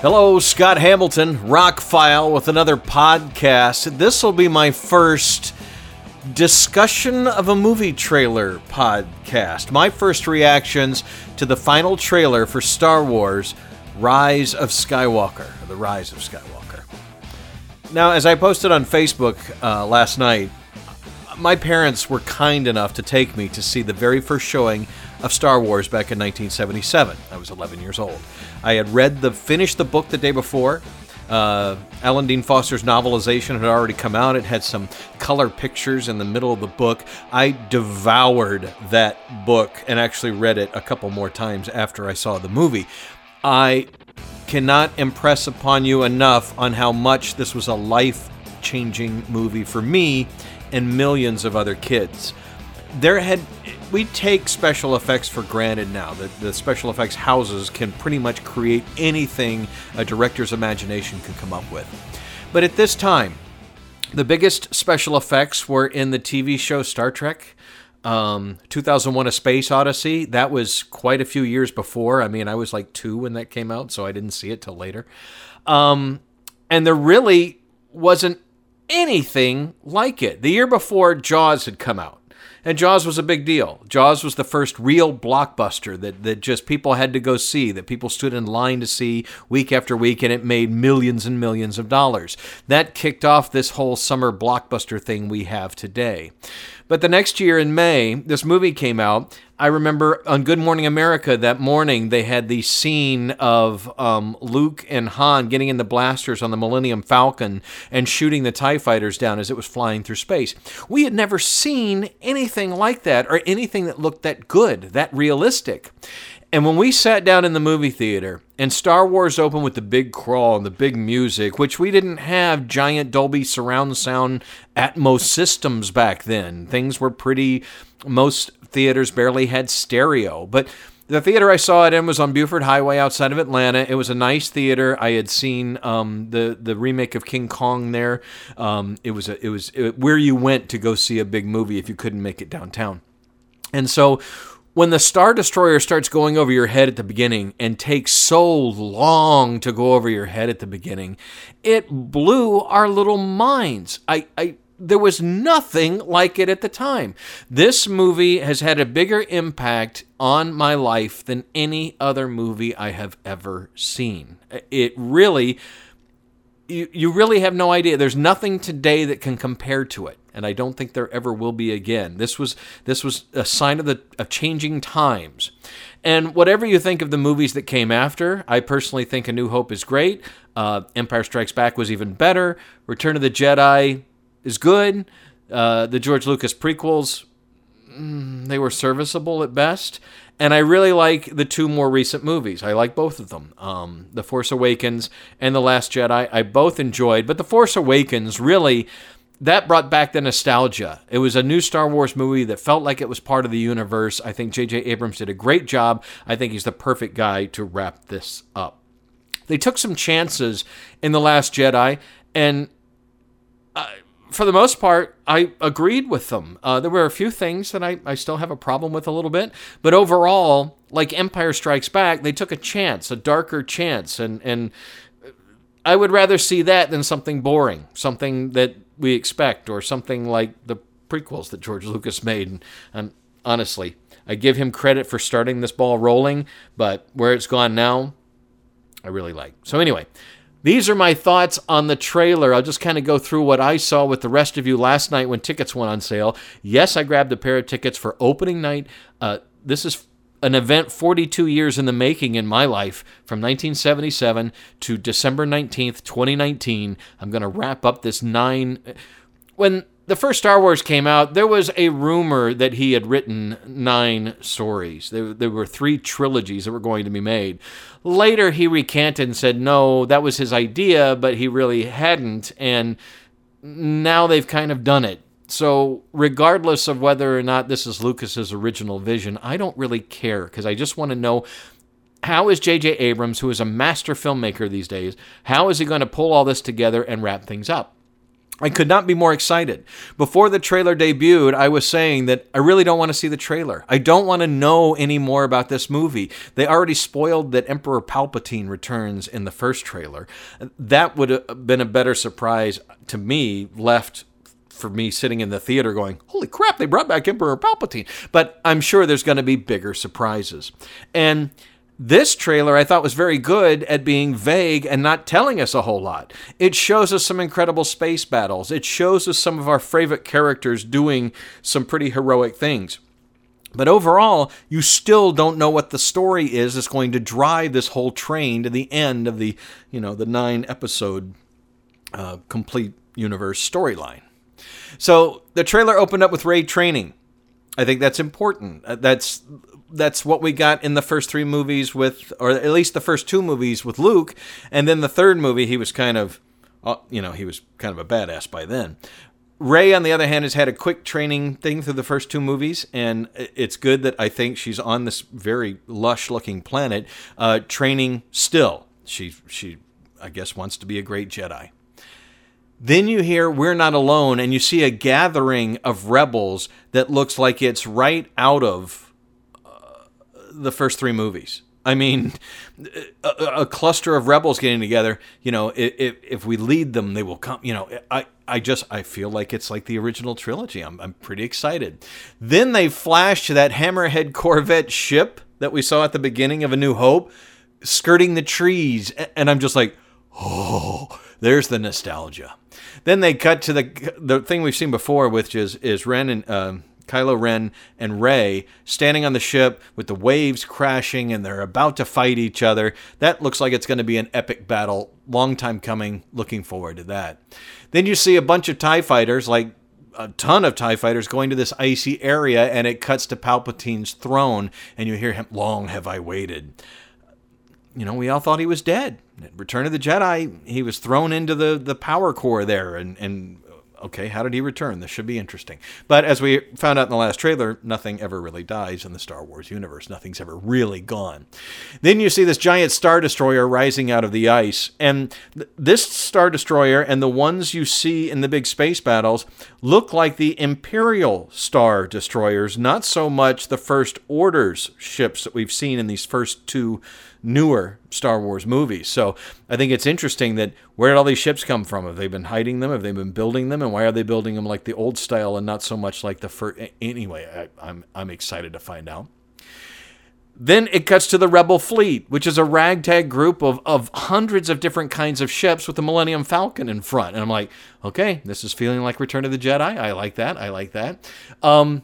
Hello, Scott Hamilton, Rockfile, with another podcast. This will be my first discussion of a movie trailer podcast. My first reactions to the final trailer for Star Wars Rise of Skywalker, The Rise of Skywalker. Now, as I posted on Facebook uh, last night, my parents were kind enough to take me to see the very first showing of Star Wars back in 1977. I was 11 years old. I had read the finished the book the day before. Uh, Alan Dean Foster's novelization had already come out. It had some color pictures in the middle of the book. I devoured that book and actually read it a couple more times after I saw the movie. I cannot impress upon you enough on how much this was a life changing movie for me and millions of other kids. There had we take special effects for granted now. That the special effects houses can pretty much create anything a director's imagination can come up with. But at this time, the biggest special effects were in the TV show Star Trek. Um, 2001 A Space Odyssey, that was quite a few years before. I mean, I was like two when that came out, so I didn't see it till later. Um, and there really wasn't anything like it. The year before, Jaws had come out. And Jaws was a big deal. Jaws was the first real blockbuster that, that just people had to go see, that people stood in line to see week after week, and it made millions and millions of dollars. That kicked off this whole summer blockbuster thing we have today. But the next year in May, this movie came out. I remember on Good Morning America that morning, they had the scene of um, Luke and Han getting in the blasters on the Millennium Falcon and shooting the TIE fighters down as it was flying through space. We had never seen anything like that or anything that looked that good, that realistic. And when we sat down in the movie theater and Star Wars opened with the big crawl and the big music, which we didn't have giant Dolby surround sound Atmos systems back then. Things were pretty, most theaters barely had stereo. But the theater I saw it in was on Buford Highway outside of Atlanta. It was a nice theater. I had seen um, the the remake of King Kong there. Um, it was a, it was it, where you went to go see a big movie if you couldn't make it downtown. And so when the Star Destroyer starts going over your head at the beginning and takes so long to go over your head at the beginning, it blew our little minds. I, I there was nothing like it at the time. This movie has had a bigger impact on my life than any other movie I have ever seen. It really you, you really have no idea. There's nothing today that can compare to it and I don't think there ever will be again. This was this was a sign of the of changing times. And whatever you think of the movies that came after, I personally think A New Hope is great. Uh, Empire Strikes Back was even better. Return of the Jedi is good. Uh, the George Lucas prequels, they were serviceable at best. And I really like the two more recent movies. I like both of them. Um, the Force Awakens and The Last Jedi, I both enjoyed. But The Force Awakens really that brought back the nostalgia. It was a new Star Wars movie that felt like it was part of the universe. I think J.J. Abrams did a great job. I think he's the perfect guy to wrap this up. They took some chances in The Last Jedi, and for the most part, I agreed with them. Uh, there were a few things that I, I still have a problem with a little bit, but overall, like Empire Strikes Back, they took a chance, a darker chance, and and I would rather see that than something boring, something that we expect, or something like the prequels that George Lucas made. And, and honestly, I give him credit for starting this ball rolling, but where it's gone now, I really like. So, anyway, these are my thoughts on the trailer. I'll just kind of go through what I saw with the rest of you last night when tickets went on sale. Yes, I grabbed a pair of tickets for opening night. Uh, this is an event 42 years in the making in my life from 1977 to December 19th, 2019. I'm going to wrap up this nine. When the first Star Wars came out, there was a rumor that he had written nine stories. There, there were three trilogies that were going to be made. Later, he recanted and said, no, that was his idea, but he really hadn't. And now they've kind of done it. So, regardless of whether or not this is Lucas's original vision, I don't really care because I just want to know how is J.J. Abrams, who is a master filmmaker these days, how is he going to pull all this together and wrap things up? I could not be more excited. Before the trailer debuted, I was saying that I really don't want to see the trailer. I don't want to know any more about this movie. They already spoiled that Emperor Palpatine returns in the first trailer. That would have been a better surprise to me, left for me sitting in the theater going, holy crap, they brought back Emperor Palpatine. But I'm sure there's going to be bigger surprises. And this trailer I thought was very good at being vague and not telling us a whole lot. It shows us some incredible space battles. It shows us some of our favorite characters doing some pretty heroic things. But overall, you still don't know what the story is that's going to drive this whole train to the end of the, you know, the nine episode uh, complete universe storyline. So the trailer opened up with Rey training. I think that's important. Uh, that's that's what we got in the first three movies with, or at least the first two movies with Luke, and then the third movie he was kind of, uh, you know, he was kind of a badass by then. Rey, on the other hand, has had a quick training thing through the first two movies, and it's good that I think she's on this very lush-looking planet, uh, training still. She she, I guess, wants to be a great Jedi. Then you hear We're Not Alone, and you see a gathering of rebels that looks like it's right out of uh, the first three movies. I mean, a, a, cluster of rebels getting together. You know, if, if we lead them, they will come. You know, I, I just I feel like it's like the original trilogy. I'm, I'm pretty excited. Then they flash to that Hammerhead Corvette ship that we saw at the beginning of A New Hope, skirting the trees, and I'm just like, oh, there's the nostalgia. Then they cut to the the thing we've seen before, which is is Ren and uh, Kylo Ren and Rey standing on the ship with the waves crashing, and they're about to fight each other. That looks like it's going to be an epic battle. Long time coming. Looking forward to that. Then you see a bunch of Tie fighters, like a ton of TIE fighters going to this icy area, and it cuts to Palpatine's throne, and you hear him, Long have I waited you know, we all thought he was dead. Return of the Jedi, he was thrown into the, the power core there, and, and okay, how did he return? This should be interesting. But as we found out in the last trailer, nothing ever really dies in the Star Wars universe. Nothing's ever really gone. Then you see this giant Star Destroyer rising out of the ice. And th- this Star Destroyer and the ones you see in the big space battles look like the Imperial Star Destroyers, not so much the First Order's ships that we've seen in these first two newer Star Wars movies. So I think it's interesting that where did all these ships come from? Have they been hiding them? Have they been building them? And why are they building them like the old style and not so much like the first? Anyway, I, I'm I'm excited to find out. Then it cuts to the Rebel fleet, which is a ragtag group of, of hundreds of different kinds of ships with the Millennium Falcon in front. And I'm like, okay, this is feeling like Return of the Jedi. I like that. I like that. Um,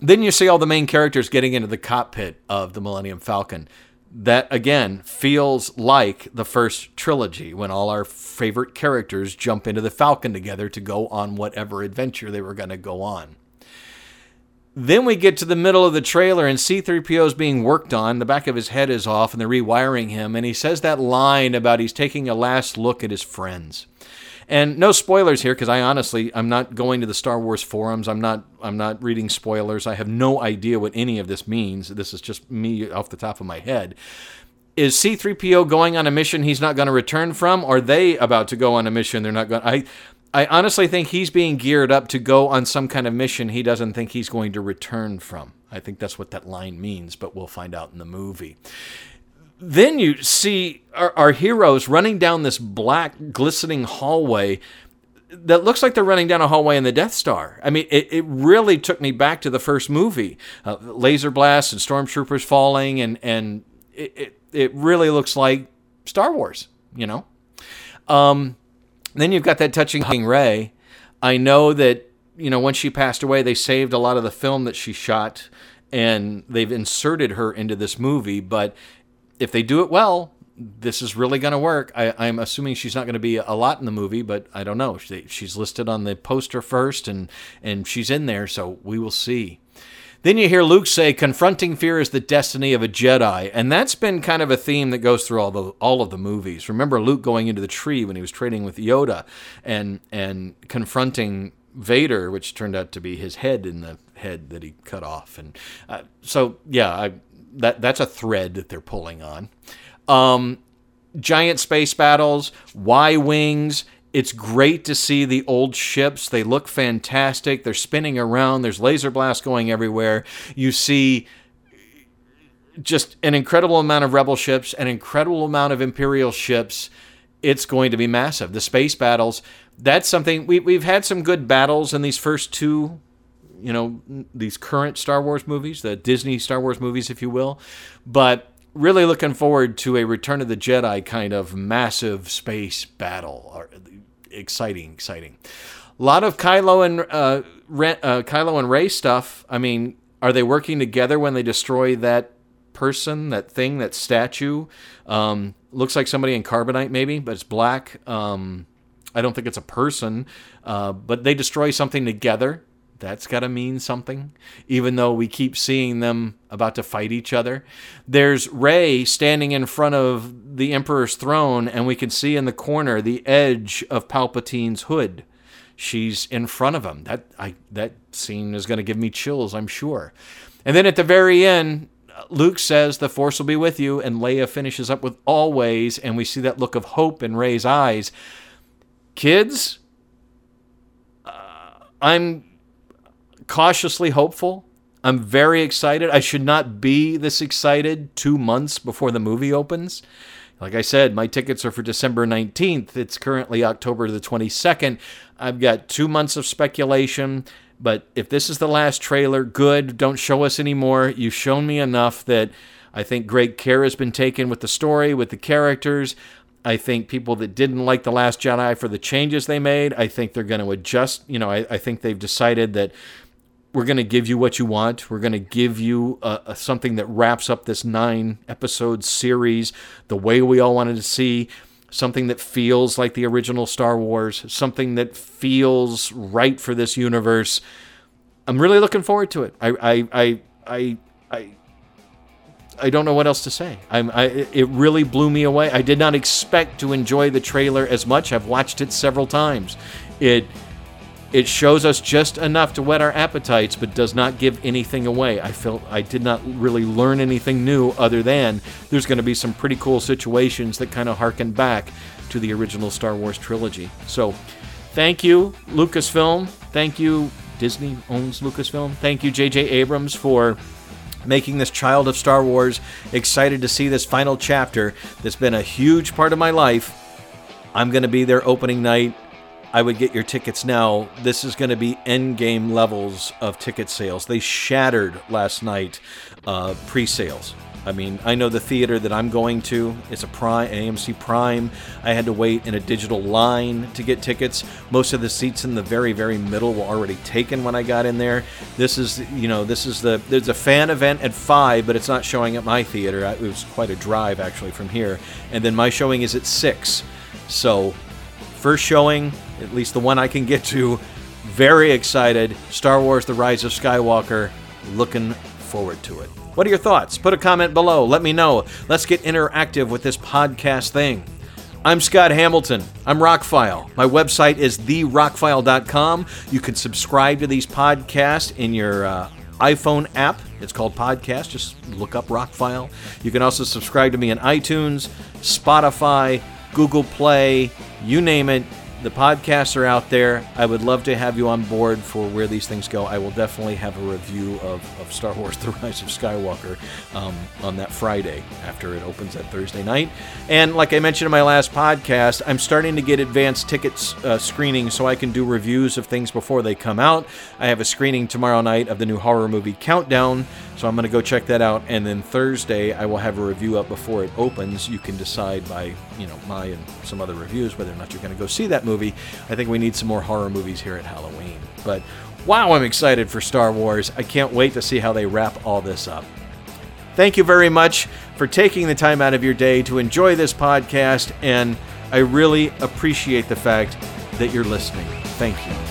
then you see all the main characters getting into the cockpit of the Millennium Falcon that again feels like the first trilogy when all our favorite characters jump into the Falcon together to go on whatever adventure they were going to go on. Then we get to the middle of the trailer and C3PO is being worked on. The back of his head is off and they're rewiring him. And he says that line about he's taking a last look at his friends. And no spoilers here because I honestly I'm not going to the Star Wars forums. I'm not I'm not reading spoilers. I have no idea what any of this means. This is just me off the top of my head. Is C3PO going on a mission he's not going to return from? Are they about to go on a mission they're not going I I honestly think he's being geared up to go on some kind of mission he doesn't think he's going to return from. I think that's what that line means, but we'll find out in the movie then you see our, our, heroes running down this black, glistening hallway that looks like they're running down a hallway in the Death Star. I mean, it, it really took me back to the first movie uh, laser blasts and stormtroopers falling, and, and it, it, it, really looks like Star Wars, you know? Um, then you've got that touching Ray. I know that, you know, when she passed away, they saved a lot of the film that she shot and they've inserted her into this movie, but if they do it well, this is really going to work. I, am assuming she's not going to be a lot in the movie, but I don't know. She, she's listed on the poster first, and and she's in there, so we will see. Then you hear Luke say, "Confronting fear is the destiny of a Jedi," and that's been kind of a theme that goes through all the all of the movies. Remember Luke going into the tree when he was trading with Yoda, and and confronting Vader, which turned out to be his head in the head that he cut off, and uh, so yeah, I, that that's a thread that they're pulling on. Um, giant space battles, Y wings. it's great to see the old ships. They look fantastic. They're spinning around. There's laser blasts going everywhere. You see just an incredible amount of rebel ships, an incredible amount of imperial ships. It's going to be massive. The space battles, that's something we, we've had some good battles in these first two, you know, these current Star Wars movies, the Disney Star Wars movies, if you will. But really looking forward to a Return of the Jedi kind of massive space battle. Exciting, exciting. A lot of Kylo and uh, uh, Kylo and Rey stuff. I mean, are they working together when they destroy that person, that thing, that statue. Um, looks like somebody in carbonite, maybe, but it's black. Um, I don't think it's a person, uh, but they destroy something together. That's got to mean something, even though we keep seeing them about to fight each other. There's Rey standing in front of the Emperor's throne, and we can see in the corner the edge of Palpatine's hood. She's in front of him. That I that scene is going to give me chills, I'm sure. And then at the very end, Luke says the Force will be with you, and Leia finishes up with always, and we see that look of hope in Rey's eyes. Kids, uh, I'm cautiously hopeful. I'm very excited. I should not be this excited two months before the movie opens. Like I said, my tickets are for December 19th. It's currently October the 22nd. I've got two months of speculation. But if this is the last trailer, good. Don't show us anymore. You've shown me enough that I think great care has been taken with the story, with the characters. I think people that didn't like The Last Jedi for the changes they made, I think they're going to adjust. You know, I, I think they've decided that we're going to give you what you want. We're going to give you a, a, something that wraps up this nine episode series the way we all wanted to see something that feels like the original Star Wars, something that feels right for this universe. I'm really looking forward to it. I I I I I, I don't know what else to say. I'm I it really blew me away. I did not expect to enjoy the trailer as much. I've watched it several times. It it shows us just enough to whet our appetites, but does not give anything away. I felt I did not really learn anything new other than there's going to be some pretty cool situations that kind of harken back to the original Star Wars trilogy. So, thank you, Lucasfilm. Thank you, Disney owns Lucasfilm. Thank you, J.J. Abrams, for making this child of Star Wars excited to see this final chapter that's been a huge part of my life. I'm going to be there opening night. I would get your tickets now. This is going to be end game levels of ticket sales. They shattered last night uh, pre sales. I mean, I know the theater that I'm going to is a Prime, AMC Prime. I had to wait in a digital line to get tickets. Most of the seats in the very, very middle were already taken when I got in there. This is, you know, this is the there's a fan event at five, but it's not showing at my theater. It was quite a drive actually from here, and then my showing is at six. So, first showing, at least the one I can get to. Very excited. Star Wars The Rise of Skywalker. Looking forward to it. What are your thoughts? Put a comment below. Let me know. Let's get interactive with this podcast thing. I'm Scott Hamilton. I'm Rockfile. My website is therockfile.com. You can subscribe to these podcasts in your uh, iPhone app. It's called Podcast. Just look up Rockfile. You can also subscribe to me on iTunes, Spotify, Google Play, you name it the podcasts are out there. I would love to have you on board for where these things go. I will definitely have a review of, of Star Wars The Rise of Skywalker um, on that Friday after it opens that Thursday night. And like I mentioned in my last podcast, I'm starting to get advanced tickets uh, screening so I can do reviews of things before they come out. I have a screening tomorrow night of the new horror movie Countdown, so I'm going to go check that out. And then Thursday, I will have a review up before it opens. You can decide by, you know, my and some other reviews whether or not you're going to go see that movie. I think we need some more horror movies here at Halloween. But wow, I'm excited for Star Wars. I can't wait to see how they wrap all this up. Thank you very much for taking the time out of your day to enjoy this podcast, and I really appreciate the fact that you're listening. Thank you.